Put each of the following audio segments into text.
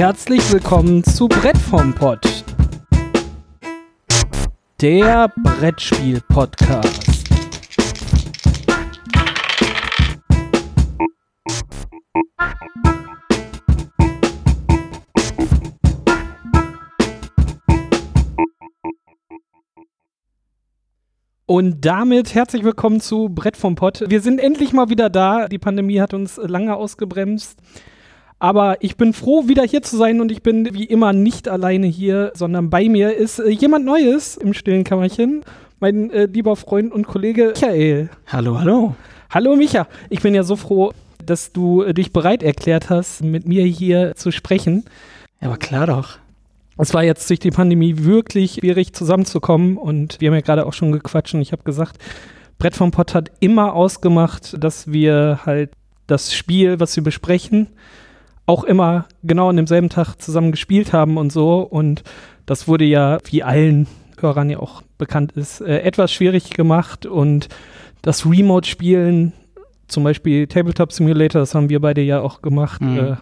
Herzlich willkommen zu Brett vom Pott, der Brettspiel-Podcast. Und damit herzlich willkommen zu Brett vom Pott. Wir sind endlich mal wieder da. Die Pandemie hat uns lange ausgebremst. Aber ich bin froh, wieder hier zu sein und ich bin wie immer nicht alleine hier, sondern bei mir ist äh, jemand Neues im stillen Kammerchen. Mein äh, lieber Freund und Kollege Michael. Hallo, hallo. Hallo Micha. Ich bin ja so froh, dass du äh, dich bereit erklärt hast, mit mir hier zu sprechen. Ja, aber klar doch es war jetzt durch die Pandemie wirklich schwierig zusammenzukommen und wir haben ja gerade auch schon gequatscht und ich habe gesagt, Brett vom Pott hat immer ausgemacht, dass wir halt das Spiel, was wir besprechen, auch immer genau an demselben Tag zusammen gespielt haben und so und das wurde ja, wie allen Hörern ja auch bekannt ist, äh, etwas schwierig gemacht und das Remote-Spielen, zum Beispiel Tabletop Simulator, das haben wir beide ja auch gemacht, mhm. äh,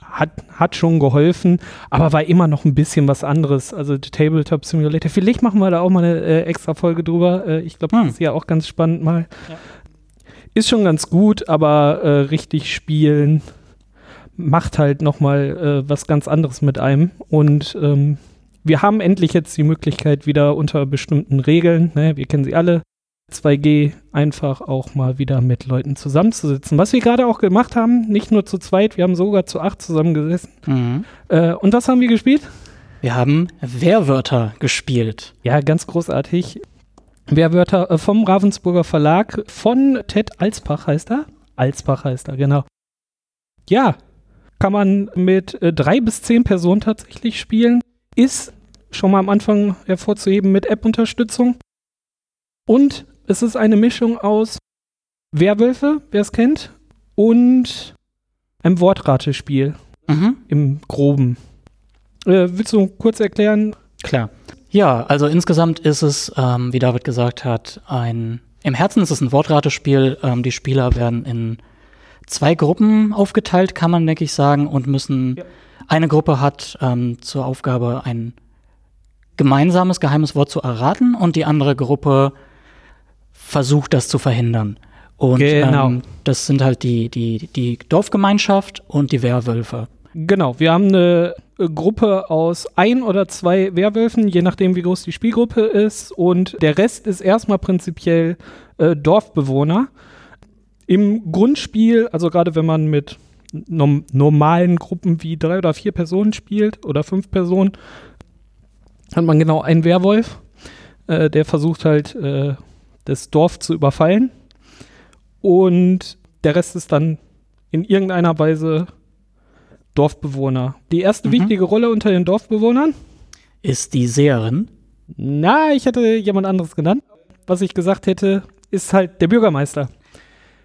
hat, hat schon geholfen, aber war immer noch ein bisschen was anderes. Also Tabletop Simulator. Vielleicht machen wir da auch mal eine äh, extra Folge drüber. Äh, ich glaube, hm. das ist ja auch ganz spannend mal. Ja. Ist schon ganz gut, aber äh, richtig spielen macht halt noch mal äh, was ganz anderes mit einem. Und ähm, wir haben endlich jetzt die Möglichkeit, wieder unter bestimmten Regeln, ne, wir kennen sie alle, 2G einfach auch mal wieder mit Leuten zusammenzusitzen. Was wir gerade auch gemacht haben, nicht nur zu zweit, wir haben sogar zu acht zusammengesessen. Mhm. Äh, und was haben wir gespielt? Wir haben Wehrwörter gespielt. Ja, ganz großartig. Wehrwörter äh, vom Ravensburger Verlag von Ted Alsbach heißt er. Alsbach heißt er, genau. Ja, kann man mit äh, drei bis zehn Personen tatsächlich spielen. Ist schon mal am Anfang hervorzuheben mit App-Unterstützung. Und es ist eine Mischung aus Werwölfe, wer es kennt, und einem Wortratespiel mhm. im Groben. Äh, willst du kurz erklären? Klar. Ja, also insgesamt ist es, ähm, wie David gesagt hat, ein im Herzen ist es ein Wortratespiel. Ähm, die Spieler werden in zwei Gruppen aufgeteilt, kann man, denke ich, sagen, und müssen. Ja. Eine Gruppe hat ähm, zur Aufgabe, ein gemeinsames geheimes Wort zu erraten, und die andere Gruppe versucht, das zu verhindern. Und genau. ähm, das sind halt die, die, die Dorfgemeinschaft und die Werwölfe. Genau, wir haben eine Gruppe aus ein oder zwei Werwölfen, je nachdem, wie groß die Spielgruppe ist. Und der Rest ist erstmal prinzipiell äh, Dorfbewohner. Im Grundspiel, also gerade wenn man mit nom normalen Gruppen wie drei oder vier Personen spielt oder fünf Personen, hat man genau einen Werwolf, äh, der versucht halt äh, das Dorf zu überfallen. Und der Rest ist dann in irgendeiner Weise Dorfbewohner. Die erste mhm. wichtige Rolle unter den Dorfbewohnern ist die Seherin. Na, ich hätte jemand anderes genannt. Was ich gesagt hätte, ist halt der Bürgermeister.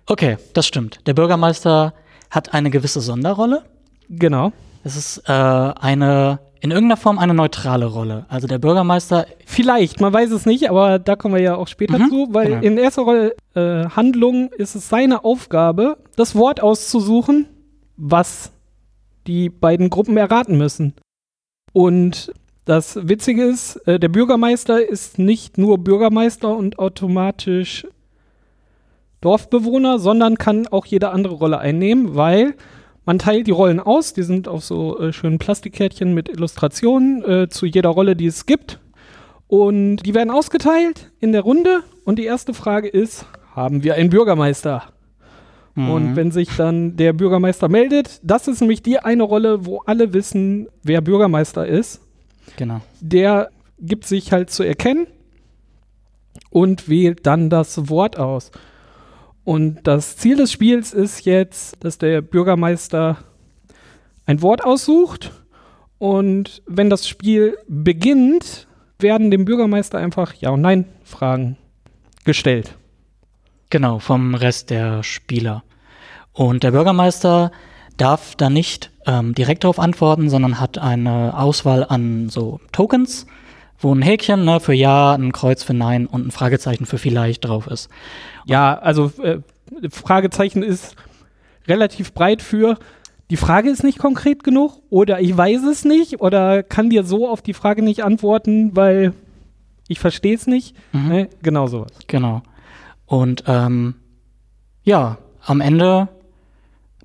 Okay, das stimmt. Der Bürgermeister hat eine gewisse Sonderrolle. Genau. Es ist äh, eine in irgendeiner Form eine neutrale Rolle. Also der Bürgermeister. Vielleicht, man weiß es nicht, aber da kommen wir ja auch später mhm, zu, weil genau. in erster Rolle äh, Handlung ist es seine Aufgabe, das Wort auszusuchen, was die beiden Gruppen erraten müssen. Und das Witzige ist, äh, der Bürgermeister ist nicht nur Bürgermeister und automatisch Dorfbewohner, sondern kann auch jede andere Rolle einnehmen, weil man teilt die Rollen aus, die sind auf so äh, schönen Plastikkärtchen mit Illustrationen äh, zu jeder Rolle, die es gibt. Und die werden ausgeteilt in der Runde. Und die erste Frage ist, haben wir einen Bürgermeister? Mhm. Und wenn sich dann der Bürgermeister meldet, das ist nämlich die eine Rolle, wo alle wissen, wer Bürgermeister ist. Genau. Der gibt sich halt zu erkennen und wählt dann das Wort aus. Und das Ziel des Spiels ist jetzt, dass der Bürgermeister ein Wort aussucht und wenn das Spiel beginnt, werden dem Bürgermeister einfach Ja- und Nein-Fragen gestellt. Genau, vom Rest der Spieler. Und der Bürgermeister darf da nicht ähm, direkt darauf antworten, sondern hat eine Auswahl an so Tokens, wo ein Häkchen ne, für Ja, ein Kreuz für Nein und ein Fragezeichen für vielleicht drauf ist. Ja, also äh, Fragezeichen ist relativ breit für die Frage ist nicht konkret genug oder ich weiß es nicht oder kann dir so auf die Frage nicht antworten, weil ich verstehe es nicht. Mhm. Ne? Genau sowas. Genau. Und ähm, ja, am Ende,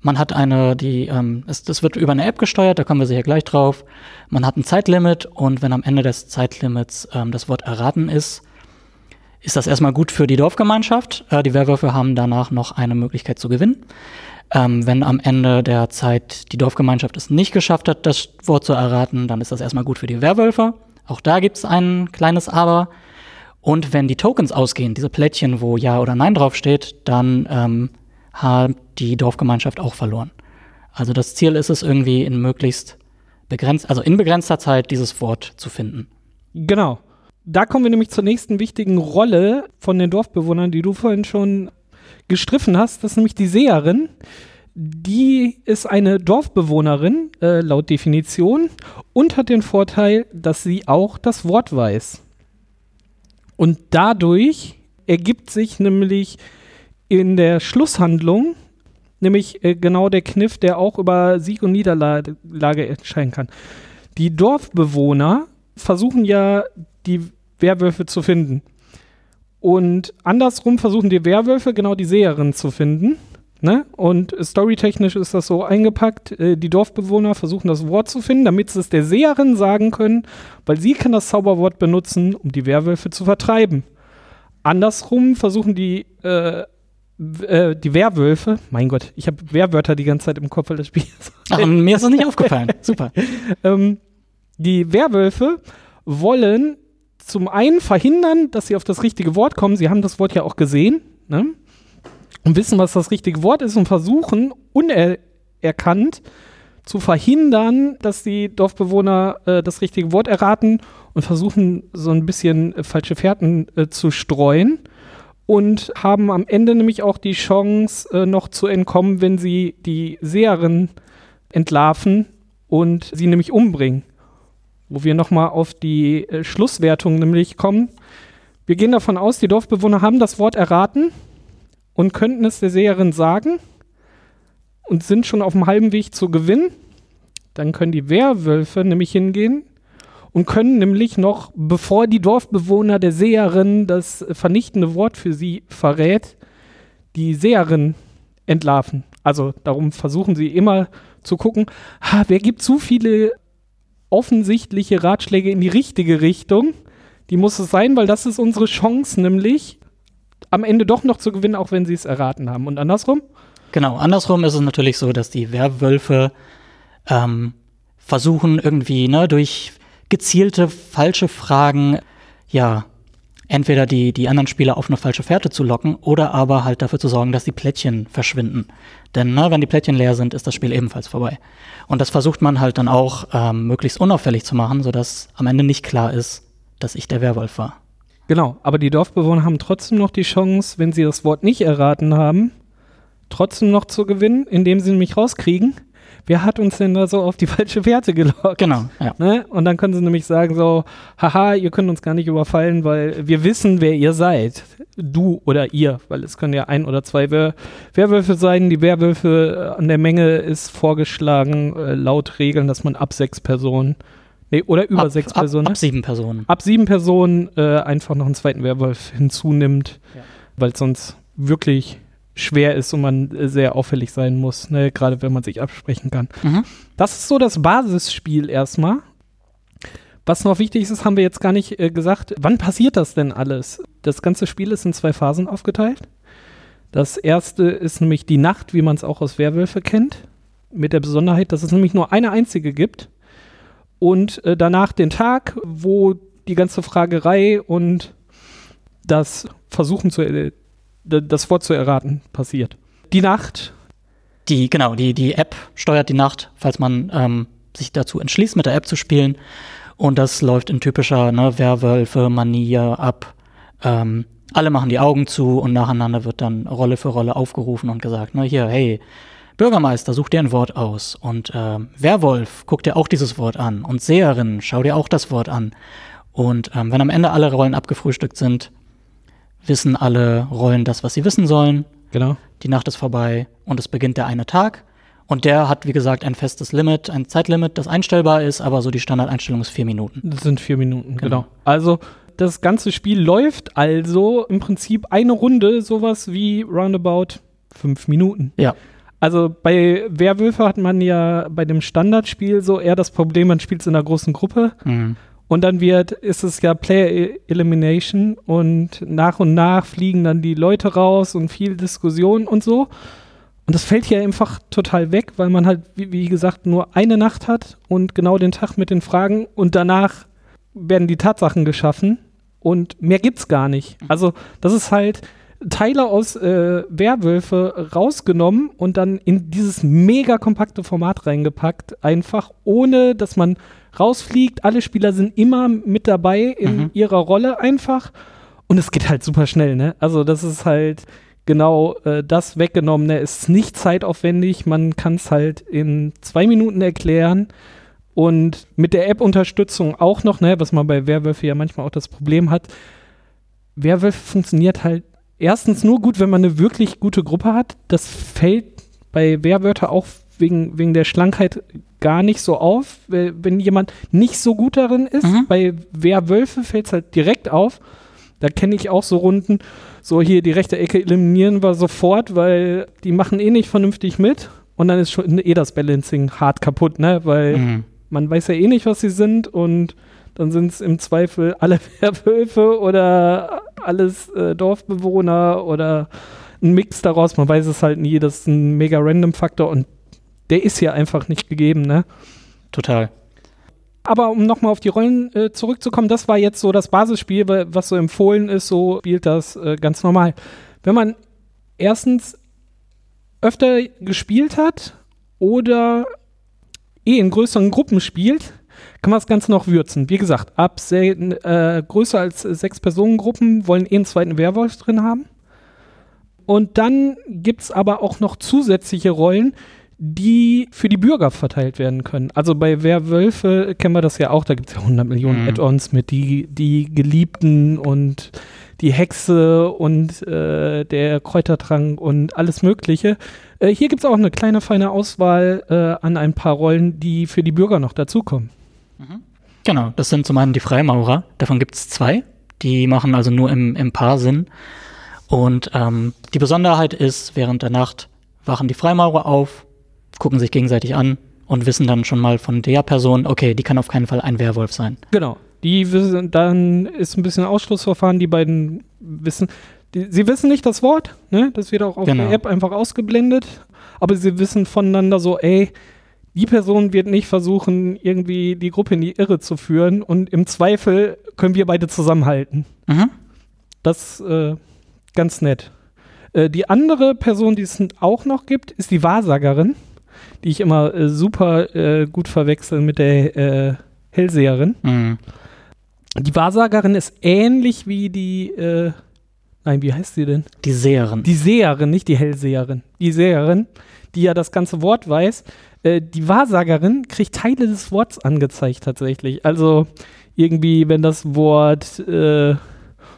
man hat eine, die, ähm, es, das wird über eine App gesteuert, da kommen wir sicher gleich drauf. Man hat ein Zeitlimit und wenn am Ende des Zeitlimits ähm, das Wort erraten ist, ist das erstmal gut für die Dorfgemeinschaft. Äh, die Werwölfe haben danach noch eine Möglichkeit zu gewinnen. Ähm, wenn am Ende der Zeit die Dorfgemeinschaft es nicht geschafft hat, das Wort zu erraten, dann ist das erstmal gut für die Werwölfe. Auch da gibt es ein kleines Aber. Und wenn die Tokens ausgehen, diese Plättchen, wo Ja oder Nein draufsteht, dann ähm, hat die Dorfgemeinschaft auch verloren. Also das Ziel ist es irgendwie in möglichst begrenzt, also in begrenzter Zeit dieses Wort zu finden. Genau. Da kommen wir nämlich zur nächsten wichtigen Rolle von den Dorfbewohnern, die du vorhin schon gestriffen hast. Das ist nämlich die Seherin. Die ist eine Dorfbewohnerin äh, laut Definition und hat den Vorteil, dass sie auch das Wort weiß. Und dadurch ergibt sich nämlich in der Schlusshandlung nämlich äh, genau der Kniff, der auch über Sieg und Niederlage entscheiden kann. Die Dorfbewohner versuchen ja, die Werwölfe zu finden. Und andersrum versuchen die Werwölfe genau die Seherin zu finden. Ne? Und storytechnisch ist das so eingepackt, äh, die Dorfbewohner versuchen das Wort zu finden, damit sie es der Seherin sagen können, weil sie kann das Zauberwort benutzen, um die Werwölfe zu vertreiben. Andersrum versuchen die, äh, äh, die Werwölfe, mein Gott, ich habe Werwörter die ganze Zeit im Kopf, weil das Spiel ist. Ach, mir ist das nicht aufgefallen. Super. ähm, die Werwölfe wollen zum einen verhindern, dass sie auf das richtige Wort kommen. Sie haben das Wort ja auch gesehen ne? und wissen, was das richtige Wort ist und versuchen unerkannt zu verhindern, dass die Dorfbewohner äh, das richtige Wort erraten und versuchen so ein bisschen äh, falsche Fährten äh, zu streuen und haben am Ende nämlich auch die Chance, äh, noch zu entkommen, wenn sie die Seherin entlarven und sie nämlich umbringen wo wir nochmal auf die äh, Schlusswertung nämlich kommen. Wir gehen davon aus, die Dorfbewohner haben das Wort erraten und könnten es der Seherin sagen und sind schon auf dem halben Weg zu gewinnen. Dann können die Werwölfe nämlich hingehen und können nämlich noch, bevor die Dorfbewohner der Seherin das vernichtende Wort für sie verrät, die Seherin entlarven. Also darum versuchen sie immer zu gucken, ha, wer gibt zu viele offensichtliche Ratschläge in die richtige Richtung. Die muss es sein, weil das ist unsere Chance, nämlich am Ende doch noch zu gewinnen, auch wenn sie es erraten haben. Und andersrum? Genau, andersrum ist es natürlich so, dass die Werwölfe ähm, versuchen irgendwie ne, durch gezielte falsche Fragen ja entweder die, die anderen Spieler auf eine falsche Fährte zu locken oder aber halt dafür zu sorgen, dass die Plättchen verschwinden. Denn ne, wenn die Plättchen leer sind, ist das Spiel ebenfalls vorbei. Und das versucht man halt dann auch ähm, möglichst unauffällig zu machen, sodass am Ende nicht klar ist, dass ich der Werwolf war. Genau, aber die Dorfbewohner haben trotzdem noch die Chance, wenn sie das Wort nicht erraten haben, trotzdem noch zu gewinnen, indem sie nämlich rauskriegen, wer hat uns denn da so auf die falsche Werte gelockt? Genau, ja. Ne? Und dann können sie nämlich sagen so, haha, ihr könnt uns gar nicht überfallen, weil wir wissen, wer ihr seid. Du oder ihr, weil es können ja ein oder zwei Wer Werwölfe sein. Die Werwölfe äh, an der Menge ist vorgeschlagen, äh, laut Regeln, dass man ab sechs Personen Nee, oder über ab, sechs ab, Personen. Ab sieben Personen. Ab sieben Personen äh, einfach noch einen zweiten Werwolf hinzunimmt, ja. weil sonst wirklich schwer ist und man äh, sehr auffällig sein muss, ne? gerade wenn man sich absprechen kann. Mhm. Das ist so das Basisspiel erstmal. Was noch wichtig ist, haben wir jetzt gar nicht äh, gesagt. Wann passiert das denn alles? Das ganze Spiel ist in zwei Phasen aufgeteilt. Das erste ist nämlich die Nacht, wie man es auch aus Werwölfe kennt. Mit der Besonderheit, dass es nämlich nur eine einzige gibt. Und äh, danach den Tag, wo die ganze Fragerei und das Versuchen zu äh, das Wort zu erraten passiert. Die Nacht. Die, genau, die, die App steuert die Nacht, falls man ähm, sich dazu entschließt, mit der App zu spielen. Und das läuft in typischer ne, Werwölfe-Manier ab. Ähm, alle machen die Augen zu und nacheinander wird dann Rolle für Rolle aufgerufen und gesagt, ne, hier, hey, Bürgermeister, such dir ein Wort aus. Und äh, Werwolf, guck dir auch dieses Wort an. Und Seherin, schau dir auch das Wort an. Und ähm, wenn am Ende alle Rollen abgefrühstückt sind, wissen alle Rollen das, was sie wissen sollen. Genau. Die Nacht ist vorbei und es beginnt der eine Tag. Und der hat, wie gesagt, ein festes Limit, ein Zeitlimit, das einstellbar ist, aber so die Standardeinstellung ist vier Minuten. Das sind vier Minuten, genau. Genau. Also das ganze Spiel läuft also im Prinzip eine Runde, sowas wie roundabout fünf Minuten. Ja. Also bei Werwölfe hat man ja bei dem Standardspiel so eher das Problem, man spielt es in einer großen Gruppe Mhm. Und dann wird, ist es ja Player E- Elimination und nach und nach fliegen dann die Leute raus und viel Diskussion und so. Und das fällt hier einfach total weg, weil man halt, wie, wie gesagt, nur eine Nacht hat und genau den Tag mit den Fragen und danach werden die Tatsachen geschaffen und mehr gibt's gar nicht. Also das ist halt Teile aus äh, Werwölfe rausgenommen und dann in dieses mega kompakte Format reingepackt, einfach ohne, dass man rausfliegt. Alle Spieler sind immer mit dabei in Mhm. ihrer Rolle einfach und es geht halt super schnell, ne? Also das ist halt genau äh, das weggenommen. Ne? Es ist nicht zeitaufwendig, man kann es halt in zwei Minuten erklären. Und mit der App-Unterstützung auch noch, ne, was man bei Werwölfe ja manchmal auch das Problem hat. Werwölfe funktioniert halt erstens nur gut, wenn man eine wirklich gute Gruppe hat. Das fällt bei Werwörter auch wegen, wegen der Schlankheit gar nicht so auf. Wenn jemand nicht so gut darin ist, Mhm. bei Werwölfe fällt es halt direkt auf. Da kenne ich auch so Runden, so hier die rechte Ecke eliminieren wir sofort, weil die machen eh nicht vernünftig mit. Und dann ist schon eh das Balancing hart kaputt, ne? Weil Mhm. man weiß ja eh nicht, was sie sind und dann sind es im Zweifel alle Werwölfe oder alles äh, Dorfbewohner oder ein Mix daraus. Man weiß es halt nie. Das ist ein mega random Faktor und der ist hier einfach nicht gegeben, ne? Total. Aber um nochmal auf die Rollen äh, zurückzukommen, das war jetzt so das Basisspiel, wa- was so empfohlen ist, so spielt das äh, ganz normal. Wenn man erstens öfter gespielt hat oder eh in größeren Gruppen spielt, kann man das Ganze noch würzen. Wie gesagt, ab selten, äh, größer als sechs Personengruppen wollen eh einen zweiten Werwolf drin haben. Und dann gibt es aber auch noch zusätzliche Rollen, die für die Bürger verteilt werden können. Also bei Werwölfe kennen wir das ja auch, da gibt es ja 100 Millionen Mhm. Add-ons mit die, die Geliebten und die Hexe und äh, der Kräutertrank und alles Mögliche. Äh, hier gibt es auch eine kleine feine Auswahl äh, an ein paar Rollen, die für die Bürger noch dazukommen. Genau, das sind zum einen die Freimaurer. Davon gibt es zwei. Die machen also nur im, im Paar Sinn. Und ähm, die Besonderheit ist, während der Nacht wachen die Freimaurer auf, gucken sich gegenseitig an und wissen dann schon mal von der Person, okay, die kann auf keinen Fall ein Werwolf sein. Genau. Die wissen, dann ist ein bisschen Ausschlussverfahren, die beiden wissen, die, sie wissen nicht das Wort, ne? Das wird auch auf Genau. der App einfach ausgeblendet, aber sie wissen voneinander so, ey, die Person wird nicht versuchen, irgendwie die Gruppe in die Irre zu führen und im Zweifel können wir beide zusammenhalten. Mhm. Das äh, ganz nett. Äh, die andere Person, die es auch noch gibt, ist die Wahrsagerin, die ich immer äh, super äh, gut verwechsel mit der äh, Hellseherin. Mhm. Die Wahrsagerin ist ähnlich wie die, äh, nein, wie heißt sie denn? Die Seherin. Die Seherin, nicht die Hellseherin. Die Seherin, die ja das ganze Wort weiß. Äh, die Wahrsagerin kriegt Teile des Worts angezeigt tatsächlich. Also irgendwie, wenn das Wort äh,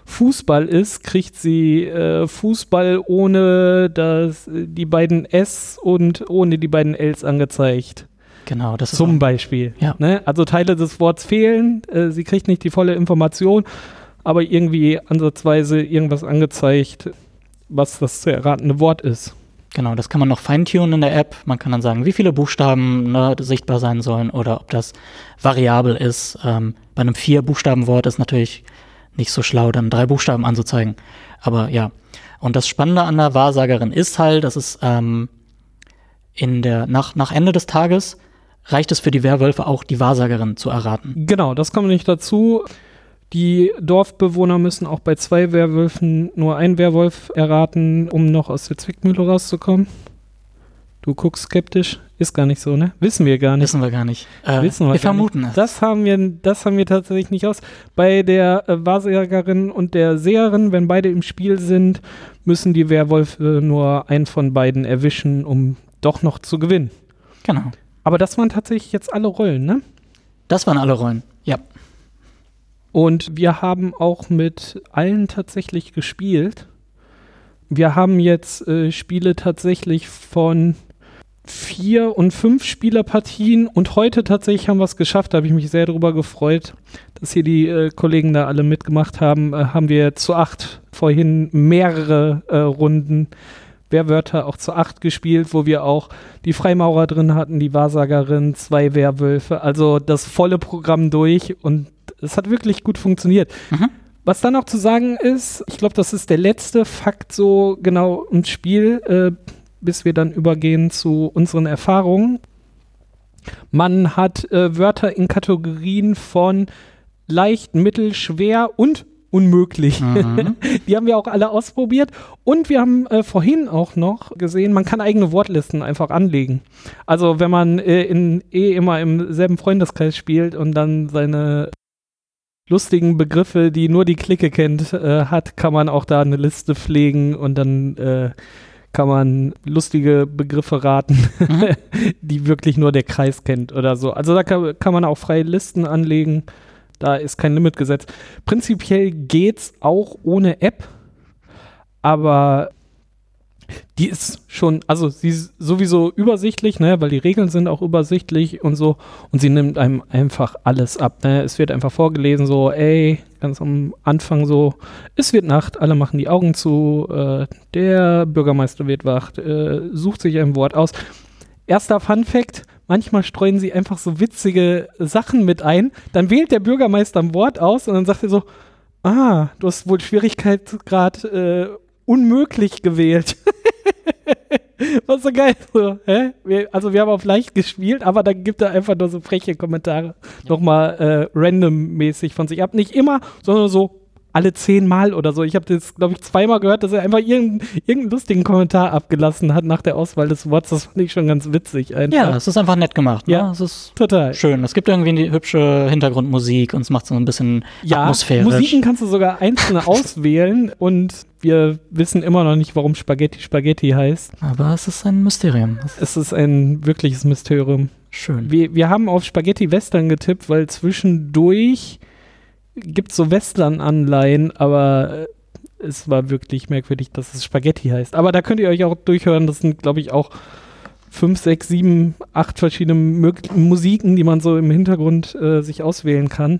Fußball ist, kriegt sie äh, Fußball ohne das, die beiden S und ohne die beiden Ls angezeigt. genau, das ist Zum Beispiel. Ja. Ne? Also Teile des Worts fehlen, äh, sie kriegt nicht die volle Information, aber irgendwie ansatzweise irgendwas angezeigt, was das zu erratende Wort ist. Genau, das kann man noch feintunen in der App. Man kann dann sagen, wie viele Buchstaben ne, sichtbar sein sollen oder ob das variabel ist. Ähm, bei einem Vier-Buchstaben-Wort ist natürlich nicht so schlau, dann drei Buchstaben anzuzeigen. Aber ja. Und das Spannende an der Wahrsagerin ist halt, dass es ähm, in der, nach, nach Ende des Tages reicht es für die Werwölfe auch, die Wahrsagerin zu erraten. Genau, das kommt nicht dazu. Die Dorfbewohner müssen auch bei zwei Werwölfen nur einen Werwolf erraten, um noch aus der Zwickmühle rauszukommen. Du guckst skeptisch. Ist gar nicht so, ne? Wissen wir gar nicht. Wissen wir gar nicht. Äh, Wissen wir wir vermuten nicht. es. Das haben wir, das haben wir tatsächlich nicht aus. Bei der äh, Wahrsagerin und der Seherin, wenn beide im Spiel sind, müssen die Werwölfe nur einen von beiden erwischen, um doch noch zu gewinnen. Genau. Aber das waren tatsächlich jetzt alle Rollen, ne? Das waren alle Rollen. Ja. Und wir haben auch mit allen tatsächlich gespielt. Wir haben jetzt äh, Spiele tatsächlich von vier und fünf Spielerpartien und heute tatsächlich haben wir es geschafft. Da habe ich mich sehr darüber gefreut, dass hier die äh, Kollegen da alle mitgemacht haben. Äh, haben wir zu acht vorhin mehrere äh, Runden Wehrwörter auch zu acht gespielt, wo wir auch die Freimaurer drin hatten, die Wahrsagerin, zwei Werwölfe, also das volle Programm durch und es hat wirklich gut funktioniert. Mhm. Was dann noch zu sagen ist, ich glaube, das ist der letzte Fakt so genau im Spiel, äh, bis wir dann übergehen zu unseren Erfahrungen. Man hat äh, Wörter in Kategorien von leicht, mittel, schwer und unmöglich. Mhm. Die haben wir auch alle ausprobiert. Und wir haben äh, vorhin auch noch gesehen, man kann eigene Wortlisten einfach anlegen. Also wenn man äh, in, eh immer im selben Freundeskreis spielt und dann seine lustigen Begriffe, die nur die Clique kennt, äh, hat, kann man auch da eine Liste pflegen und dann äh, kann man lustige Begriffe raten, mhm. die wirklich nur der Kreis kennt oder so. Also da kann, kann man auch freie Listen anlegen. Da ist kein Limit gesetzt. Prinzipiell geht's auch ohne App, aber die ist schon, also sie ist sowieso übersichtlich, ne, weil die Regeln sind auch übersichtlich und so und sie nimmt einem einfach alles ab, ne? Es wird einfach vorgelesen so, ey, ganz am Anfang so, es wird Nacht, alle machen die Augen zu, äh, der Bürgermeister wird wach, äh, sucht sich ein Wort aus. Erster Fun Fact, manchmal streuen sie einfach so witzige Sachen mit ein. Dann wählt der Bürgermeister ein Wort aus und dann sagt er so, ah, du hast wohl Schwierigkeitsgrad äh, unmöglich gewählt. Was so geil. So? Wir, also wir haben auf leicht gespielt, aber dann gibt er einfach nur so freche Kommentare ja. nochmal äh, randommäßig von sich ab. Nicht immer, sondern so alle zehnmal oder so. Ich habe das, glaube ich, zweimal gehört, dass er einfach irgendeinen, irgendeinen lustigen Kommentar abgelassen hat nach der Auswahl des Wortes. Das fand ich schon ganz witzig. Einfach. Ja, es ist einfach nett gemacht. Ne? Ja, es ist total schön. Es gibt irgendwie eine hübsche Hintergrundmusik und es macht so ein bisschen ja, atmosphärisch. Musiken kannst du sogar einzelne auswählen und wir wissen immer noch nicht, warum Spaghetti Spaghetti heißt. Aber es ist ein Mysterium. Es ist ein wirkliches Mysterium. Schön. Wir, wir haben auf Spaghetti Western getippt, weil zwischendurch gibt so Western-Anleihen, aber äh, es war wirklich merkwürdig, dass es Spaghetti heißt. Aber da könnt ihr euch auch durchhören. Das sind, glaube ich, auch fünf, sechs, sieben, acht verschiedene Mö Musiken, die man so im Hintergrund äh, sich auswählen kann.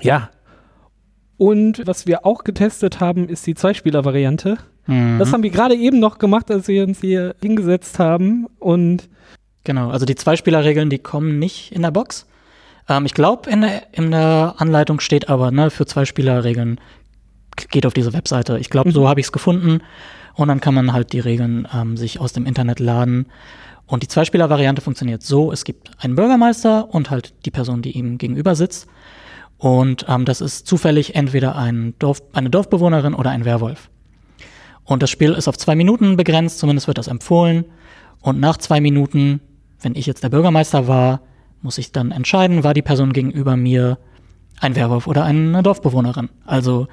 Ja. Und was wir auch getestet haben, ist die Zweispieler-Variante. Mhm. Das haben wir gerade eben noch gemacht, als wir uns hier hingesetzt haben. Und genau, also die Zweispieler-Regeln, die kommen nicht in der Box. Ähm, ich glaube, in der, in der Anleitung steht aber, ne, für zwei Spielerregeln geht auf diese Webseite. Ich glaube, mhm. so habe ich es gefunden. Und dann kann man halt die Regeln ähm, sich aus dem Internet laden. Und die Zweispieler-Variante funktioniert so: Es gibt einen Bürgermeister und halt die Person, die ihm gegenüber sitzt. Und ähm, das ist zufällig entweder ein Dorf, eine Dorfbewohnerin oder ein Werwolf. Und das Spiel ist auf zwei Minuten begrenzt, zumindest wird das empfohlen. Und nach zwei Minuten, wenn ich jetzt der Bürgermeister war, muss ich dann entscheiden, war die Person gegenüber mir ein Werwolf oder eine Dorfbewohnerin. Also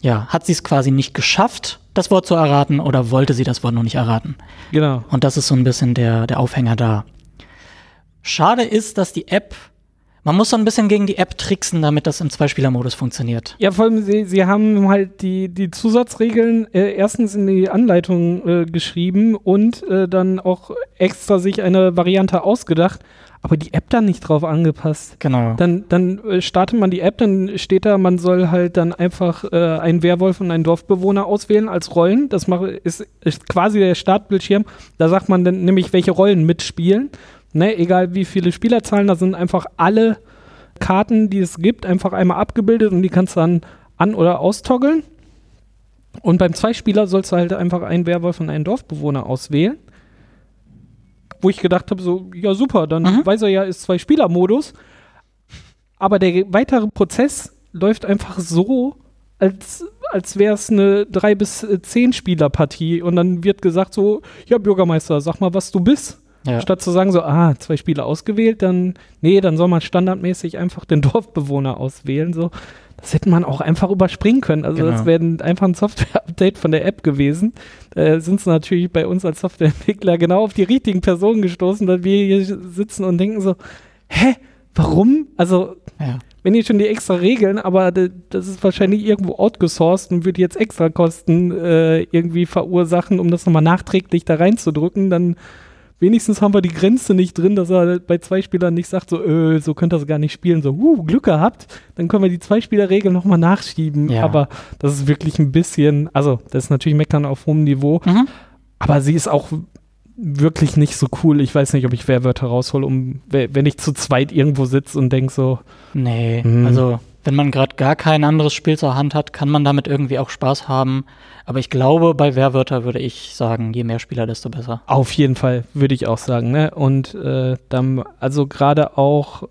ja, hat sie es quasi nicht geschafft, das Wort zu erraten oder wollte sie das Wort noch nicht erraten? Genau. Und das ist so ein bisschen der, der Aufhänger da. Schade ist, dass die App, man muss so ein bisschen gegen die App tricksen, damit das im Zweispielermodus funktioniert. Ja, vor allem, sie, sie haben halt die, die Zusatzregeln äh, erstens in die Anleitung äh, geschrieben und äh, dann auch extra sich eine Variante ausgedacht, aber die App dann nicht drauf angepasst. Genau. Dann, dann äh, startet man die App, dann steht da, man soll halt dann einfach äh, einen Werwolf und einen Dorfbewohner auswählen als Rollen. Das mach, ist, ist quasi der Startbildschirm. Da sagt man dann nämlich, welche Rollen mitspielen. Ne, egal wie viele Spielerzahlen, da sind einfach alle Karten, die es gibt, einfach einmal abgebildet und die kannst du dann an- oder austoggeln. Und beim Zweispieler sollst du halt einfach einen Werwolf und einen Dorfbewohner auswählen wo ich gedacht habe, so, ja super, dann mhm. weiß er ja, ist Zwei-Spieler-Modus. Aber der weitere Prozess läuft einfach so, als, als wäre es eine 3- bis 10-Spieler-Partie. Und dann wird gesagt so, ja Bürgermeister, sag mal, was du bist. Ja. Statt zu sagen so, ah, zwei Spieler ausgewählt, dann, nee, dann soll man standardmäßig einfach den Dorfbewohner auswählen. So, das hätte man auch einfach überspringen können. Also genau. das wäre einfach ein Software-Update von der App gewesen. Da sind sie natürlich bei uns als Softwareentwickler genau auf die richtigen Personen gestoßen, weil wir hier sitzen und denken so, hä, warum? Also ja. wenn ihr schon die extra Regeln, aber das ist wahrscheinlich irgendwo outgesourced und würde jetzt extra Kosten äh, irgendwie verursachen, um das nochmal nachträglich da reinzudrücken, dann wenigstens haben wir die Grenze nicht drin, dass er bei zwei Spielern nicht sagt, so, äh, so könnt ihr es gar nicht spielen, so, uh, Glück gehabt, dann können wir die Zwei-Spieler-Regel nochmal nachschieben. Ja. Aber das ist wirklich ein bisschen, also, das ist natürlich Meckern auf hohem Niveau, Mhm. aber sie ist auch wirklich nicht so cool. Ich weiß nicht, ob ich Wehrwörter raushole, um, we- wenn ich zu zweit irgendwo sitze und denke so, Nee, Mhm. also wenn man gerade gar kein anderes Spiel zur Hand hat, kann man damit irgendwie auch Spaß haben. Aber ich glaube, bei Wehrwörter würde ich sagen, je mehr Spieler, desto besser. Auf jeden Fall, würde ich auch sagen. Ne? Und äh, dann, also gerade auch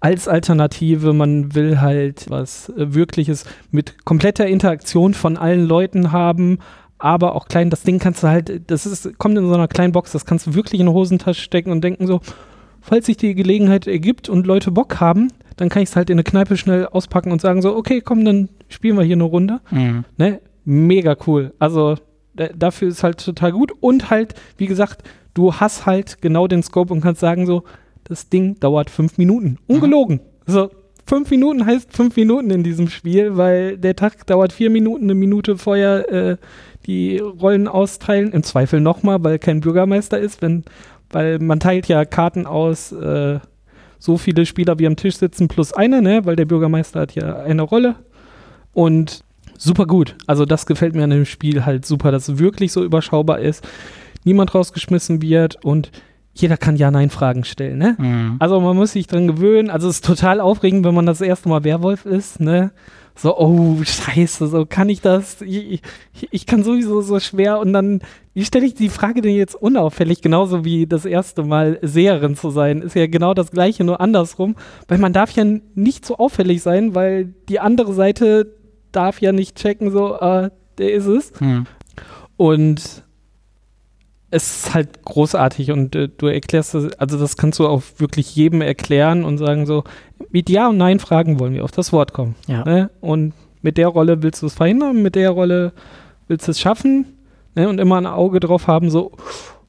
als Alternative, man will halt was äh, Wirkliches mit kompletter Interaktion von allen Leuten haben, aber auch klein, das Ding kannst du halt, das ist, kommt in so einer kleinen Box, das kannst du wirklich in eine Hosentasche stecken und denken so, falls sich die Gelegenheit ergibt und Leute Bock haben, dann kann ich es halt in eine Kneipe schnell auspacken und sagen so, okay, komm, dann spielen wir hier eine Runde. Mhm. Ne? Mega cool. Also da, dafür ist halt total gut. Und halt, wie gesagt, du hast halt genau den Scope und kannst sagen so, das Ding dauert fünf Minuten. Ungelogen. So, fünf Minuten heißt fünf Minuten in diesem Spiel, weil der Tag dauert vier Minuten, eine Minute vorher äh, die Rollen austeilen. Im Zweifel nochmal, weil kein Bürgermeister ist, wenn, weil man teilt ja Karten aus, äh, so viele Spieler wie am Tisch sitzen plus eine, ne? Weil der Bürgermeister hat ja eine Rolle. Und super gut. Also das gefällt mir an dem Spiel halt super, dass es wirklich so überschaubar ist, niemand rausgeschmissen wird und jeder kann Ja-Nein-Fragen stellen, ne? Mhm. Also man muss sich dran gewöhnen. Also es ist total aufregend, wenn man das erste Mal Werwolf ist, ne? So, oh, scheiße, so kann ich das? Ich, ich, ich kann sowieso so schwer und dann, wie stelle ich die Frage denn jetzt unauffällig? Genauso wie das erste Mal Seherin zu sein, ist ja genau das gleiche, nur andersrum. Weil man darf ja nicht so auffällig sein, weil die andere Seite darf ja nicht checken, so, äh, der ist es. Mhm. Und es ist halt großartig und äh, du erklärst das, also das kannst du auch wirklich jedem erklären und sagen so, mit Ja und Nein Fragen wollen wir auf das Wort kommen. Ja. Ne? Und mit der Rolle willst du es verhindern, mit der Rolle willst du es schaffen ne? und immer ein Auge drauf haben, so,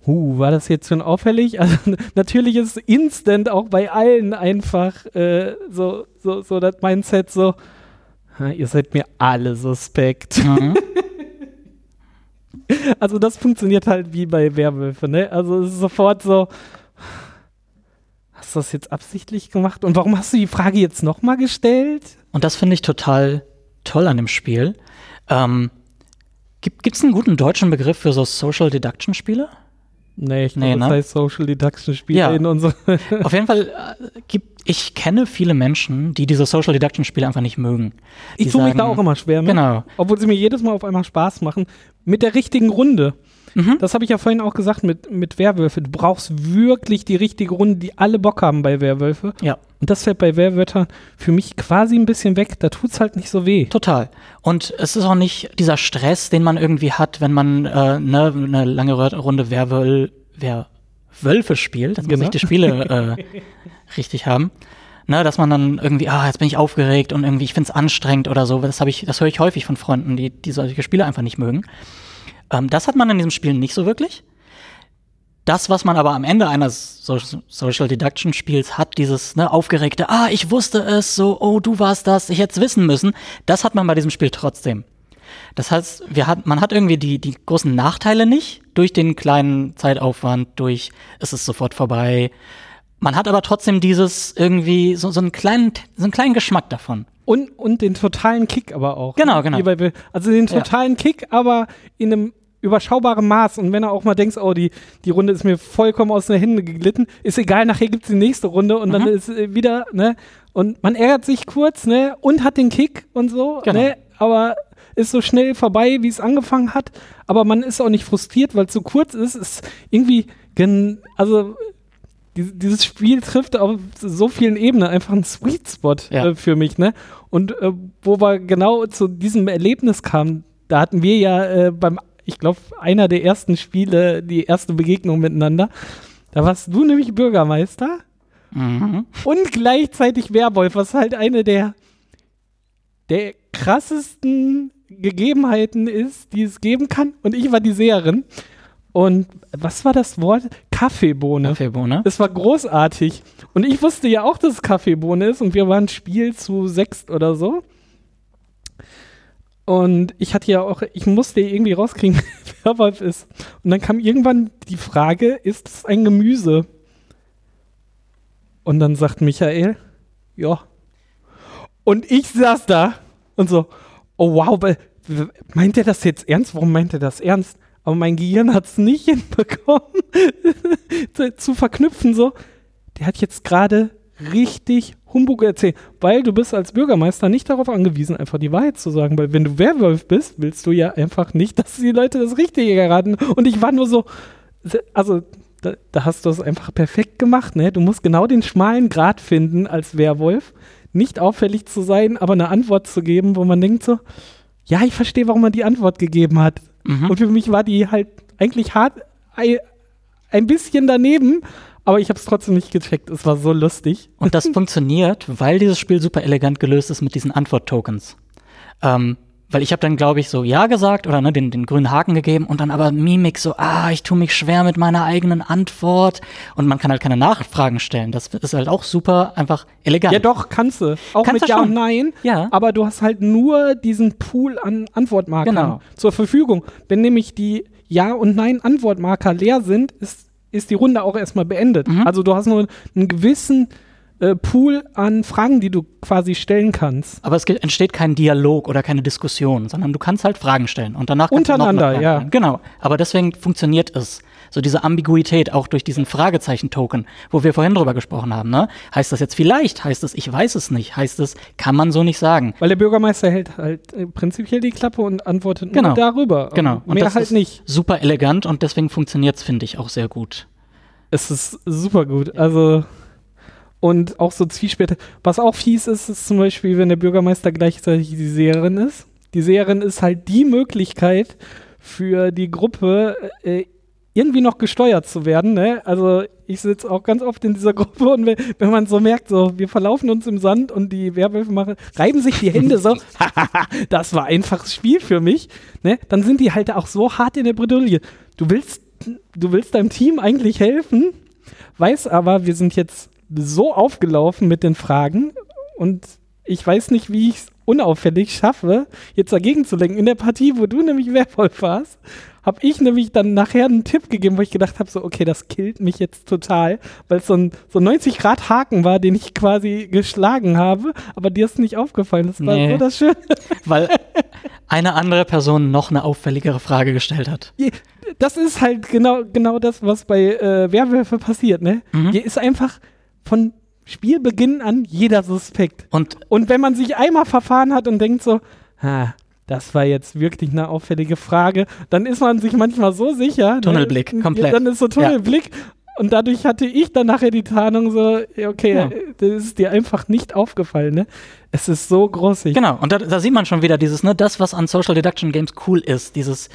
huh, war das jetzt schon auffällig? Also natürlich ist instant auch bei allen einfach äh, so, so, so das Mindset so, "Ha, ihr seid mir alle suspekt. Mhm. Also das funktioniert halt wie bei Werwölfe, ne? Also es ist sofort so, hast du das jetzt absichtlich gemacht? Und warum hast du die Frage jetzt nochmal gestellt? Und das finde ich total toll an dem Spiel. Ähm, gibt es einen guten deutschen Begriff für so Social Deduction Spiele? Nee, ich Nee, glaube, das ne? heißt Social Deduction Spiele Ja. in unsere. Auf jeden Fall äh, gibt ich kenne viele Menschen, die diese Social Deduction Spiele einfach nicht mögen. Die ich tue mich da sagen- auch immer schwer mit. Genau. Obwohl sie mir jedes Mal auf einmal Spaß machen. Mit der richtigen Runde. Mhm. Das habe ich ja vorhin auch gesagt mit, mit Werwölfe. Du brauchst wirklich die richtige Runde, die alle Bock haben bei Werwölfe. Ja, Und das fällt bei Werwörtern für mich quasi ein bisschen weg. Da tut's halt nicht so weh. total. Und es ist auch nicht dieser Stress, den man irgendwie hat, wenn man äh, ne, eine lange Runde Werwöl, Werwölfe spielt. Das muss Genau. ich die Spiele äh, richtig haben. Ne, dass man dann irgendwie, ah, jetzt bin ich aufgeregt und irgendwie, ich finde es anstrengend oder so. Das habe ich, das höre ich häufig von Freunden, die, die solche Spiele einfach nicht mögen. Ähm, das hat man in diesem Spiel nicht so wirklich. Das, was man aber am Ende eines so Social Deduction Spiels hat, dieses ne, aufgeregte, ah, ich wusste es, so, oh, du warst das, ich hätte es wissen müssen, das hat man bei diesem Spiel trotzdem. Das heißt, wir hat, man hat irgendwie die, die großen Nachteile nicht durch den kleinen Zeitaufwand, durch es ist sofort vorbei. Man hat aber trotzdem dieses irgendwie so, so einen kleinen, so einen kleinen Geschmack davon. Und, und den totalen Kick aber auch. Genau, ne? genau. Also den Ja. totalen Kick, aber in einem überschaubaren Maß. Und wenn er auch mal denkst, oh, die, die Runde ist mir vollkommen aus den Händen geglitten, ist egal, nachher gibt's die nächste Runde und dann Mhm. ist äh, wieder, ne? Und man ärgert sich kurz, ne? Und hat den Kick und so, Genau. ne? Aber ist so schnell vorbei, wie es angefangen hat. Aber man ist auch nicht frustriert, weil es so kurz ist. Ist irgendwie, gen, also dies- dieses Spiel trifft auf so vielen Ebenen einfach einen Sweet Spot Ja. äh, für mich, ne? Und äh, wo wir genau zu diesem Erlebnis kamen, da hatten wir ja äh, beim, ich glaube, einer der ersten Spiele, die erste Begegnung miteinander. Da warst du nämlich Bürgermeister Mhm. und gleichzeitig Werwolf, was halt eine der, der krassesten Gegebenheiten ist, die es geben kann. Und ich war die Seherin. Und was war das Wort? Kaffeebohne. Kaffeebohne. Es war großartig. Und ich wusste ja auch, dass es Kaffeebohne ist und wir waren Spiel zu sechst oder so. Und ich hatte ja auch, ich musste irgendwie rauskriegen, Werwolf ist. Und dann kam irgendwann die Frage, ist es ein Gemüse? Und dann sagt Michael, ja. Und ich saß da und so, oh wow, meint er das jetzt ernst? Warum meint er das ernst? Aber mein Gehirn hat es nicht hinbekommen, zu, zu verknüpfen so. Der hat jetzt gerade richtig Humbug erzählt, weil du bist als Bürgermeister nicht darauf angewiesen, einfach die Wahrheit zu sagen, weil wenn du Werwolf bist, willst du ja einfach nicht, dass die Leute das Richtige erraten. Und ich war nur so, also da, da hast du es einfach perfekt gemacht, ne? Du musst genau den schmalen Grat finden als Werwolf, nicht auffällig zu sein, aber eine Antwort zu geben, wo man denkt so, ja, ich verstehe, warum man die Antwort gegeben hat. Mhm. Und für mich war die halt eigentlich hart, ein bisschen daneben, aber ich habe es trotzdem nicht gecheckt. Es war so lustig. Und das funktioniert, weil dieses Spiel super elegant gelöst ist mit diesen Antwort-Tokens. Ähm, weil ich habe dann, glaube ich, so Ja gesagt oder ne, den, den grünen Haken gegeben und dann aber Mimik so, ah, ich tue mich schwer mit meiner eigenen Antwort. Und man kann halt keine Nachfragen stellen. Das ist halt auch super einfach elegant. Ja, doch, kannst du. Auch kannst mit Ja schon. und Nein. Ja. Aber du hast halt nur diesen Pool an Antwortmarkern genau. zur Verfügung. Wenn nämlich die Ja- und Nein-Antwortmarker leer sind, ist ist die Runde auch erstmal beendet. Mhm. Also du hast nur einen gewissen äh, Pool an Fragen, die du quasi stellen kannst. Aber es entsteht kein Dialog oder keine Diskussion, sondern du kannst halt Fragen stellen und danach untereinander, ja. Genau. Aber deswegen funktioniert es. So diese Ambiguität auch durch diesen Fragezeichen-Token, wo wir vorhin drüber gesprochen haben. Ne? Heißt das jetzt vielleicht? Heißt es, ich weiß es nicht? Heißt es, kann man so nicht sagen? Weil der Bürgermeister hält halt äh, prinzipiell die Klappe und antwortet genau. nur darüber. Genau. Und Mehr halt nicht. Super elegant und deswegen funktioniert es, finde ich, auch sehr gut. Es ist super gut. Also und auch so Zwiespäte. Was auch fies ist, ist zum Beispiel, wenn der Bürgermeister gleichzeitig die Seherin ist. Die Seherin ist halt die Möglichkeit für die Gruppe, äh, irgendwie noch gesteuert zu werden. Ne? Also ich sitze auch ganz oft in dieser Gruppe und wenn, wenn, man so merkt, so wir verlaufen uns im Sand und die Werwölfe machen, reiben sich die Hände so, das war einfaches Spiel für mich, ne? dann sind die halt auch so hart in der Bredouille. Du willst, du willst deinem Team eigentlich helfen, weiß aber, wir sind jetzt so aufgelaufen mit den Fragen und ich weiß nicht, wie ich es unauffällig schaffe, jetzt dagegen zu lenken. In der Partie, wo du nämlich Werwolf warst, habe ich nämlich dann nachher einen Tipp gegeben, wo ich gedacht habe, so, okay, das killt mich jetzt total, weil es so ein so 90-Grad-Haken war, den ich quasi geschlagen habe, aber dir ist nicht aufgefallen. Das war nee, so das Schöne. Weil eine andere Person noch eine auffälligere Frage gestellt hat. Das ist halt genau, genau das, was bei äh, Werwölfe passiert, ne? Mhm. Hier ist einfach von Spielbeginn an jeder suspekt. Und, und wenn man sich einmal verfahren hat und denkt so, ha, das war jetzt wirklich eine auffällige Frage, dann ist man sich manchmal so sicher. Ne? Tunnelblick, ne? komplett. Dann ist so Tunnelblick. Ja. Und dadurch hatte ich dann nachher die Tarnung so, okay, ja. das ist dir einfach nicht aufgefallen, ne? Es ist so großig. Genau, und da, da sieht man schon wieder dieses, ne, das, was an Social Deduction Games cool ist, dieses,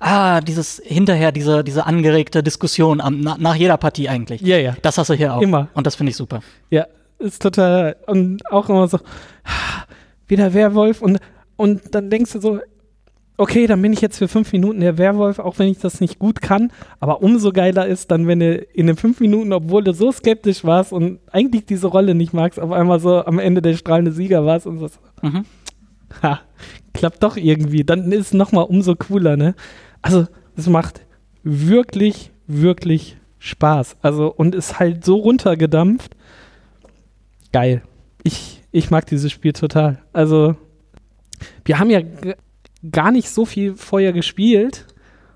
ah, dieses hinterher, diese, diese angeregte Diskussion am, na, nach jeder Partie eigentlich. Ja, ja. Das hast du hier auch. Immer. Und das finde ich super. Ja, ist total. Und auch immer so, wieder Werwolf. Und, und dann denkst du so, okay, dann bin ich jetzt für fünf Minuten der Werwolf, auch wenn ich das nicht gut kann. Aber umso geiler ist dann, wenn du in den fünf Minuten, obwohl du so skeptisch warst und eigentlich diese Rolle nicht magst, auf einmal so am Ende der strahlende Sieger warst und so. Mhm. Ha, klappt doch irgendwie. Dann ist es nochmal umso cooler, ne? Also, es macht wirklich, wirklich Spaß. Also, und ist halt so runtergedampft. Geil. Ich, ich mag dieses Spiel total. Also, wir haben ja gar nicht so viel vorher gespielt.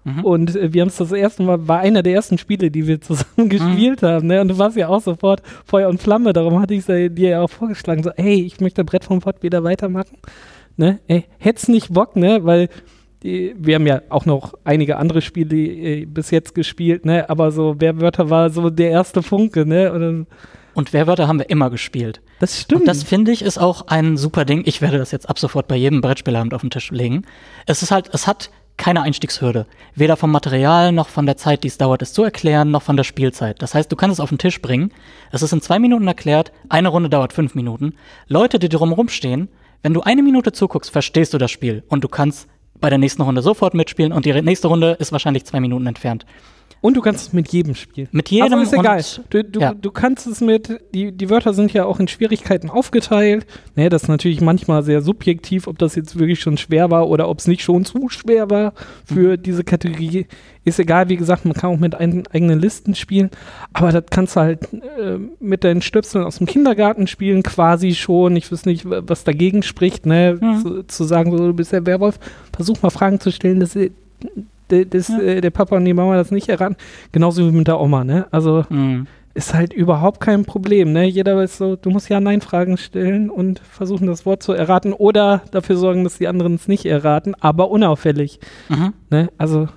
Mhm. Und äh, wir haben es das erste Mal, war einer der ersten Spiele, die wir zusammen mhm. gespielt mhm. haben. Ne? Und du warst ja auch sofort Feuer und Flamme. Darum hatte ich dir ja auch vorgeschlagen, so, hey, ich möchte Brett vom Pott wieder weitermachen. Ne? Ey, hätt's nicht Bock, ne? Weil die, wir haben ja auch noch einige andere Spiele äh, bis jetzt gespielt, ne? Aber so Werwörter war so der erste Funke, ne? Und, und Werwörter haben wir immer gespielt. Das stimmt. Und das finde ich ist auch ein super Ding. Ich werde das jetzt ab sofort bei jedem Brettspielabend auf den Tisch legen. Es ist halt, es hat keine Einstiegshürde. Weder vom Material noch von der Zeit, die es dauert, es zu erklären, noch von der Spielzeit. Das heißt, du kannst es auf den Tisch bringen. Es ist in zwei Minuten erklärt. Eine Runde dauert fünf Minuten. Leute, die drumherum stehen, wenn du eine Minute zuguckst, verstehst du das Spiel und du kannst bei der nächsten Runde sofort mitspielen und die nächste Runde ist wahrscheinlich zwei Minuten entfernt. Und du kannst es mit jedem spielen. Mit jedem also ist egal. Du, du, ja. du kannst es mit, die, die Wörter sind ja auch in Schwierigkeiten aufgeteilt. Ne, das ist natürlich manchmal sehr subjektiv, ob das jetzt wirklich schon schwer war oder ob es nicht schon zu schwer war für Mhm. diese Kategorie. Ist egal, wie gesagt, man kann auch mit ein, eigenen Listen spielen. Aber das kannst du halt äh, mit deinen Stöpseln aus dem Kindergarten spielen, quasi schon. Ich weiß nicht, wa- was dagegen spricht, ne? Mhm. Zu, zu sagen, so, du bist der Werwolf. Versuch mal Fragen zu stellen, dass äh, der, das, Ja. äh, der Papa und die Mama das nicht erraten. Genauso wie mit der Oma, ne? Also Mhm. ist halt überhaupt kein Problem, ne? Jeder weiß so, du musst Ja-Nein-Fragen stellen und versuchen, das Wort zu erraten oder dafür sorgen, dass die anderen es nicht erraten, aber unauffällig, Mhm. ne? Also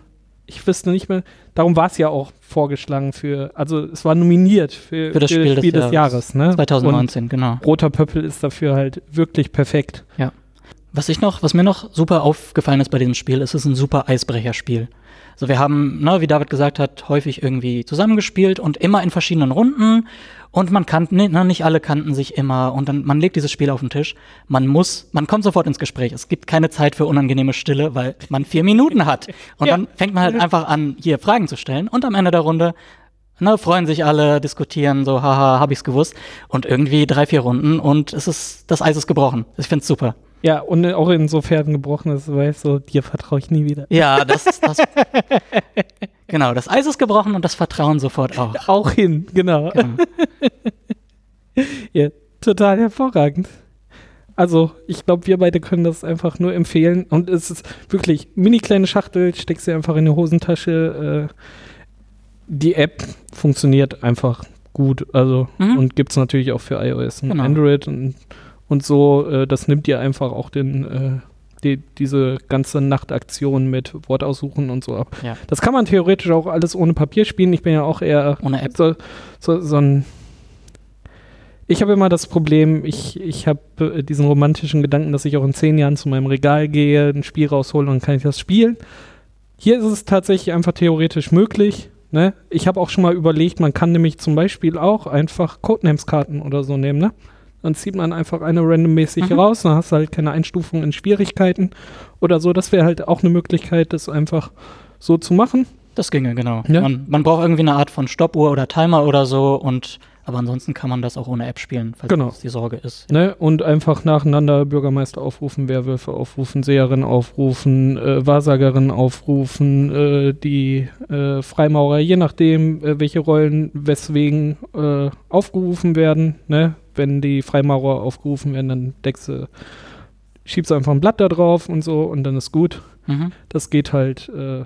ich wüsste nicht mehr, darum war es ja auch vorgeschlagen für, also es war nominiert für, Für das Spiel des des Jahres, ne? 2019, genau. Und Roter Pöppel ist dafür halt wirklich perfekt. Was ich noch, was mir noch super aufgefallen ist bei diesem Spiel, ist, es ist ein super Eisbrecherspiel. Also wir haben, ne, wie David gesagt hat, häufig irgendwie zusammengespielt und immer in verschiedenen Runden. Und man kannte, ne, nicht alle kannten sich immer. Und dann, man legt dieses Spiel auf den Tisch. Man muss, man kommt sofort ins Gespräch. Es gibt keine Zeit für unangenehme Stille, weil man vier Minuten hat. Und Ja. dann fängt man halt einfach an, hier Fragen zu stellen. Und am Ende der Runde Ne, freuen sich alle, diskutieren, so, haha, hab ich's gewusst. Und irgendwie drei, vier Runden und es ist, das Eis ist gebrochen. Ich find's super. Ja, und auch insofern gebrochen ist, weil so, dir vertraue ich nie wieder. Ja, das, das genau, das Eis ist gebrochen und das Vertrauen sofort auch. Auch hin, genau. Genau. Ja, total hervorragend. Also, ich glaube, wir beide können das einfach nur empfehlen. Und es ist wirklich mini kleine Schachtel, steckst sie einfach in die Hosentasche. Äh, die App funktioniert einfach gut. Also, Mhm. und gibt es natürlich auch für iOS und Genau. Android und, und so. Äh, das nimmt dir einfach auch den, äh, die, diese ganze Nachtaktion mit Wortaussuchen und so ab. Ja. Das kann man theoretisch auch alles ohne Papier spielen. Ich bin ja auch eher Ohne App. so, so, so ein. Ich habe immer das Problem, ich, ich habe äh, diesen romantischen Gedanken, dass ich auch in zehn Jahren zu meinem Regal gehe, ein Spiel raushole und dann kann ich das spielen. Hier ist es tatsächlich einfach theoretisch möglich. Ne? Ich habe auch schon mal überlegt, man kann nämlich zum Beispiel auch einfach Codenames-Karten oder so nehmen. Ne? Dann zieht man einfach eine randommäßig Mhm. raus, dann hast du halt keine Einstufung in Schwierigkeiten oder so. Das wäre halt auch eine Möglichkeit, das einfach so zu machen. Das ginge, genau. Ja. Man, man braucht irgendwie eine Art von Stoppuhr oder Timer oder so und aber ansonsten kann man das auch ohne App spielen, falls Genau. das die Sorge ist. Ne? Und einfach nacheinander Bürgermeister aufrufen, Werwölfe aufrufen, Seherin aufrufen, äh, Wahrsagerin aufrufen, äh, die äh, Freimaurer, je nachdem, äh, welche Rollen weswegen äh, aufgerufen werden. Ne? Wenn die Freimaurer aufgerufen werden, dann deckst du, schiebst du einfach ein Blatt da drauf und so und dann ist gut. Mhm. Das geht halt äh,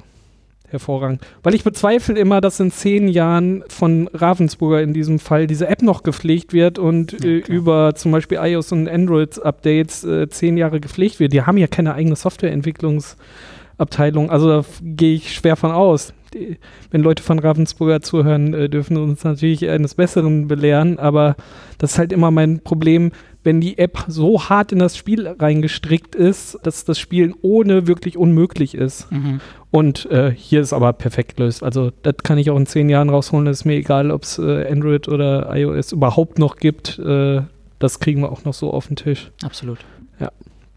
hervorragend. Weil ich bezweifle immer, dass in zehn Jahren von Ravensburger in diesem Fall diese App noch gepflegt wird und Ja, äh, über zum Beispiel iOS und Android-Updates äh, zehn Jahre gepflegt wird. Die haben ja keine eigene Softwareentwicklungsabteilung. Also da gehe ich schwer von aus. Die, wenn Leute von Ravensburger zuhören, äh, dürfen uns natürlich eines Besseren belehren, aber das ist halt immer mein Problem, wenn die App so hart in das Spiel reingestrickt ist, dass das Spielen ohne wirklich unmöglich ist. Mhm. Und äh, hier ist aber perfekt gelöst. Also das kann ich auch in zehn Jahren rausholen. Das ist mir egal, ob es äh, Android oder iOS überhaupt noch gibt. Äh, das kriegen wir auch noch so auf den Tisch. Absolut.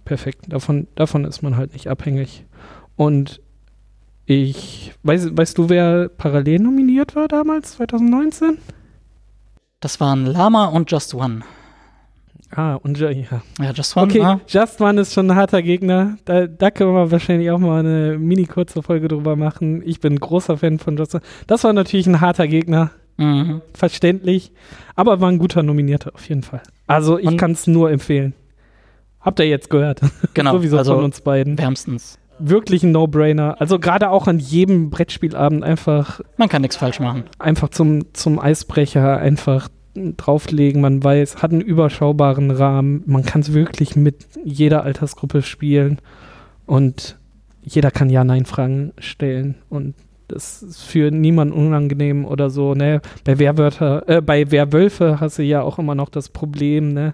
Perfekt. Davon, davon ist man halt nicht abhängig. Und ich, weiß, weißt du, wer parallel nominiert war damals, 2019? Das waren Lama und Just One. Ah, und ja, ja. Just One. Okay, ah, Just One ist schon ein harter Gegner. Da, da können wir wahrscheinlich auch mal eine mini kurze Folge drüber machen. Ich bin großer Fan von Just One. Das war natürlich ein harter Gegner. mhm. verständlich, aber war ein guter Nominierter auf jeden Fall. Also ich kann es nur empfehlen. Habt ihr jetzt gehört? Genau. Sowieso also von uns beiden. wärmstens. Wirklich ein No-Brainer. Also gerade auch an jedem Brettspielabend einfach, Man kann nichts falsch machen. einfach zum, zum Eisbrecher einfach drauflegen. Man weiß, hat einen überschaubaren Rahmen. Man kann es wirklich mit jeder Altersgruppe spielen und jeder kann Ja-Nein-Fragen stellen und das ist für niemanden unangenehm oder so, ne? Bei Werwörter, äh, bei Werwölfe hast du ja auch immer noch das Problem, ne?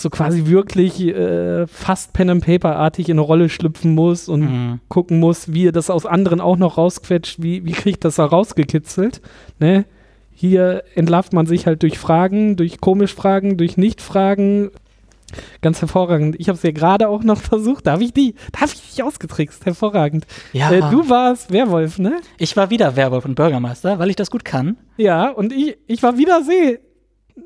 Du quasi wirklich äh, fast Pen and Paper-artig in eine Rolle schlüpfen musst und Mhm. gucken muss, wie er das aus anderen auch noch rausquetscht, wie, wie kriegt das da rausgekitzelt, ne? Hier entlarvt man sich halt durch Fragen, durch komisch Fragen, durch Nicht-Fragen. Ganz hervorragend. Ich habe es ja gerade auch noch versucht. Da habe ich die, da habe ich dich ausgetrickst. Hervorragend. Ja, Äh, du warst Werwolf, ne? ich war wieder Werwolf und Bürgermeister, weil ich das gut kann. Ja, und ich, ich war wieder See.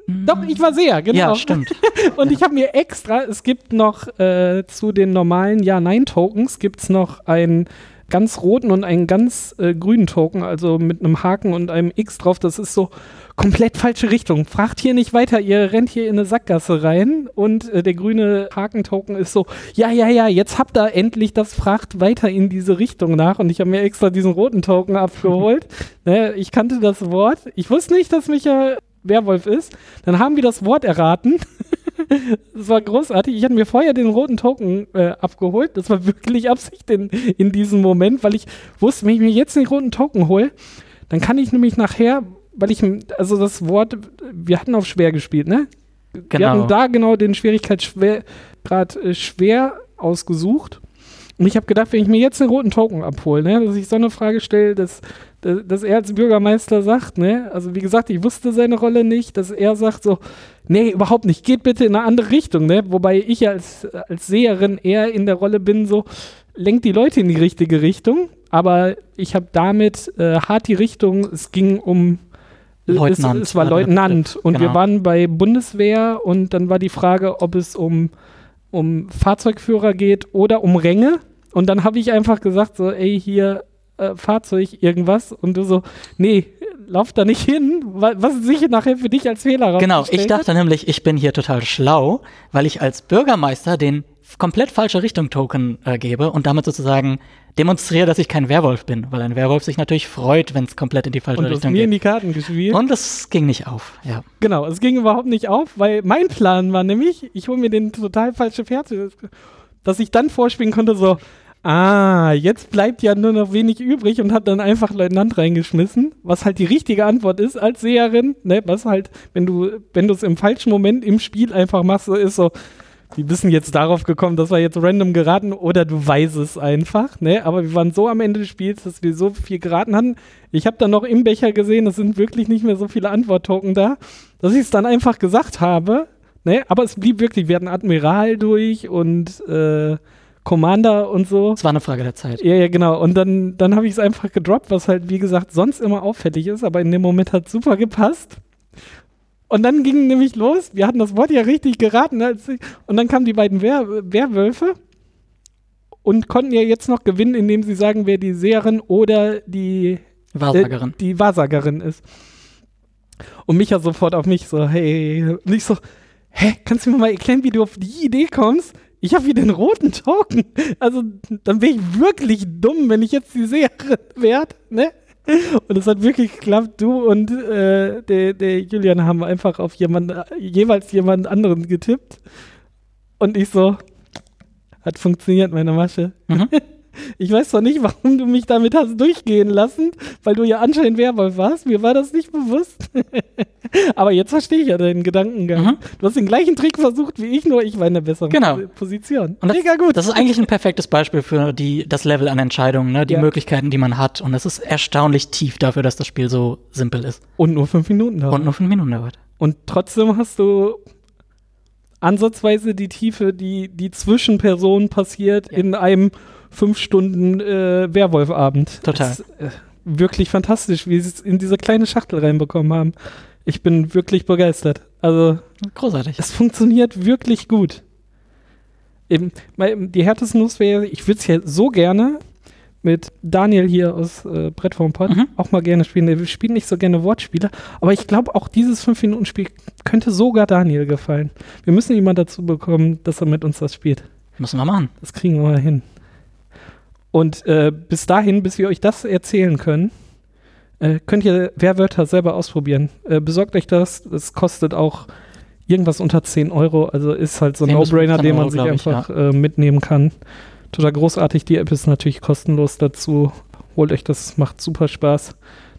Doch, ich war Seher, genau. Ja, stimmt. Und ich habe mir extra, es gibt noch äh, zu den normalen Ja-Nein-Tokens, gibt es noch einen ganz roten und einen ganz äh, grünen Token, also mit einem Haken und einem X drauf. Das ist so komplett falsche Richtung. Fragt hier nicht weiter, ihr rennt hier in eine Sackgasse rein und äh, der grüne Haken-Token ist so, ja, ja, ja, jetzt habt ihr endlich das, fragt weiter in diese Richtung nach und ich habe mir extra diesen roten Token abgeholt. ne, ich kannte das Wort. Ich wusste nicht, dass Micha Werwolf ist. Dann haben wir das Wort erraten. Das war großartig. Ich hatte mir vorher den roten Token äh, abgeholt. Das war wirklich Absicht in, in diesem Moment, weil ich wusste, wenn ich mir jetzt den roten Token hole, dann kann ich nämlich nachher, weil ich, also das Wort, wir hatten auf schwer gespielt, ne? Wir Genau. hatten da genau den Schwierigkeitsgrad äh, schwer ausgesucht. Und ich habe gedacht, wenn ich mir jetzt den roten Token abhole, ne, dass ich so eine Frage stelle, dass, dass, dass er als Bürgermeister sagt, ne, also wie gesagt, ich wusste seine Rolle nicht, dass er sagt so, nee, überhaupt nicht, geht bitte in eine andere Richtung, ne, wobei ich als, als Seherin eher in der Rolle bin, so, lenkt die Leute in die richtige Richtung, aber ich habe damit äh, hart die Richtung, es ging um Leutnant es, es war Leutnant und wir genau. waren bei Bundeswehr und dann war die Frage, ob es um, um Fahrzeugführer geht oder um Ränge. Und dann habe ich einfach gesagt, so, ey, hier äh, Fahrzeug, irgendwas. Und du so, nee, lauf da nicht hin, wa- was sich nachher für dich als Fehler Genau, ich dachte nämlich, ich bin hier total schlau, weil ich als Bürgermeister den komplett falsche Richtung Token äh, gebe und damit sozusagen demonstriere, dass ich kein Werwolf bin, weil ein Werwolf sich natürlich freut, wenn es komplett in die falsche. Und du hast Richtung mir in geht. die Karten gespielt. Und es ging nicht auf, ja. Genau, es ging überhaupt nicht auf, weil mein Plan war nämlich, ich hole mir den total falsche Pferd, dass ich dann vorspielen konnte, so, ah, jetzt bleibt ja nur noch wenig übrig und hat dann einfach Leutnant reingeschmissen, was halt die richtige Antwort ist als Seherin, ne, was halt, wenn du, wenn du es im falschen Moment im Spiel einfach machst, so ist so, die wissen jetzt darauf gekommen, das war jetzt random geraten oder du weißt es einfach, ne? Aber wir waren so am Ende des Spiels, dass wir so viel geraten hatten. Ich habe dann noch im Becher gesehen, es sind wirklich nicht mehr so viele Antworttoken da, dass ich es dann einfach gesagt habe, ne? Aber es blieb wirklich, wir hatten Admiral durch und äh, Commander und so. Es war eine Frage der Zeit. Ja, ja, genau. Und dann, dann habe ich es einfach gedroppt, was halt, wie gesagt, sonst immer auffällig ist, aber in dem Moment hat super gepasst. Und dann ging nämlich los, wir hatten das Wort ja richtig geraten, und dann kamen die beiden Wer Werwölfe und konnten ja jetzt noch gewinnen, indem sie sagen, wer die Seherin oder die, Wahrsagerin. äh, die Wahrsagerin ist. Und Micha sofort auf mich so, hey, und ich so, hä, kannst du mir mal erklären, wie du auf die Idee kommst? Ich habe hier den roten Token. Also, dann wäre ich wirklich dumm, wenn ich jetzt die Seherin werde, ne? Und es hat wirklich geklappt. Du und äh, der, der Julian haben einfach auf jemand, jeweils jemand anderen getippt. Und ich so, hat funktioniert, meine Masche. Mhm. Ich weiß zwar nicht, warum du mich damit hast durchgehen lassen, weil du ja anscheinend Werwolf warst. Mir war das nicht bewusst. Aber jetzt verstehe ich ja deinen Gedankengang. Mhm. Du hast den gleichen Trick versucht wie ich, nur ich war in der besseren Genau. Position. Und das, Mega gut. das ist eigentlich ein perfektes Beispiel für die, das Level an Entscheidungen, ne? die Ja. Möglichkeiten, die man hat. Und es ist erstaunlich tief dafür, dass das Spiel so simpel ist. und nur fünf Minuten dauert. Und nur fünf Minuten dauert. Und trotzdem hast du ansatzweise die Tiefe, die, die zwischen Personen passiert Ja. in einem fünf Stunden äh, Werwolfabend. Total. Das äh, wirklich fantastisch, wie sie es in diese kleine Schachtel reinbekommen haben. Ich bin wirklich begeistert. Also, Großartig. es funktioniert wirklich gut. Eben, die härtesten Nuss wäre, ich würde es ja so gerne mit Daniel hier aus äh, Brett vom Pott Mhm. auch mal gerne spielen. Der spielt nicht so gerne Wortspiele, aber ich glaube, auch dieses 5-Minuten-Spiel könnte sogar Daniel gefallen. Wir müssen mal dazu bekommen, dass er mit uns das spielt. Müssen wir machen. Das kriegen wir mal hin. Und äh, bis dahin, bis wir euch das erzählen können, äh, könnt ihr Werwörter selber ausprobieren. Äh, besorgt euch das. Das kostet auch irgendwas unter 10 Euro. Also ist halt so ein 10 bis No-Brainer, 15 den man Euro, sich glaub ich, einfach äh, mitnehmen kann. Total großartig. Die App ist natürlich kostenlos dazu. Holt euch das, macht super Spaß.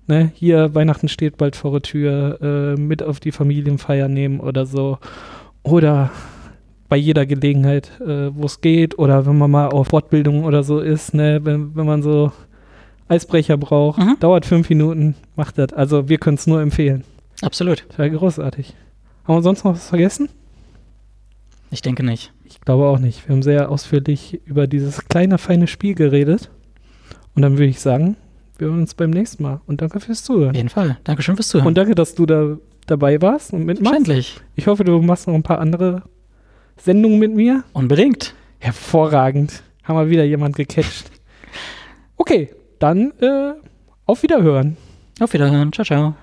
Ne? Hier, Weihnachten steht bald vor der Tür. Äh, mit auf die Familienfeier nehmen oder so. Oder bei jeder Gelegenheit, äh, wo es geht, oder wenn man mal auf Fortbildung oder so ist, ne, wenn, wenn man so Eisbrecher braucht, mhm. dauert fünf Minuten, macht das. Also wir können es nur empfehlen. Absolut. Das wäre großartig. Haben wir sonst noch was vergessen? Ich denke nicht. Ich glaube auch nicht. Wir haben sehr ausführlich über dieses kleine, feine Spiel geredet. Und dann würde ich sagen, wir hören uns beim nächsten Mal. Und danke fürs Zuhören. Auf jeden Fall. Dankeschön fürs Zuhören. Und danke, dass du da dabei warst und mitmachst. Verständlich. Ich hoffe, du machst noch ein paar andere Sendung mit mir? Unbedingt. Hervorragend. Haben wir wieder jemand gecatcht. Okay, dann äh, auf Wiederhören. Auf Wiederhören. Ciao, ciao.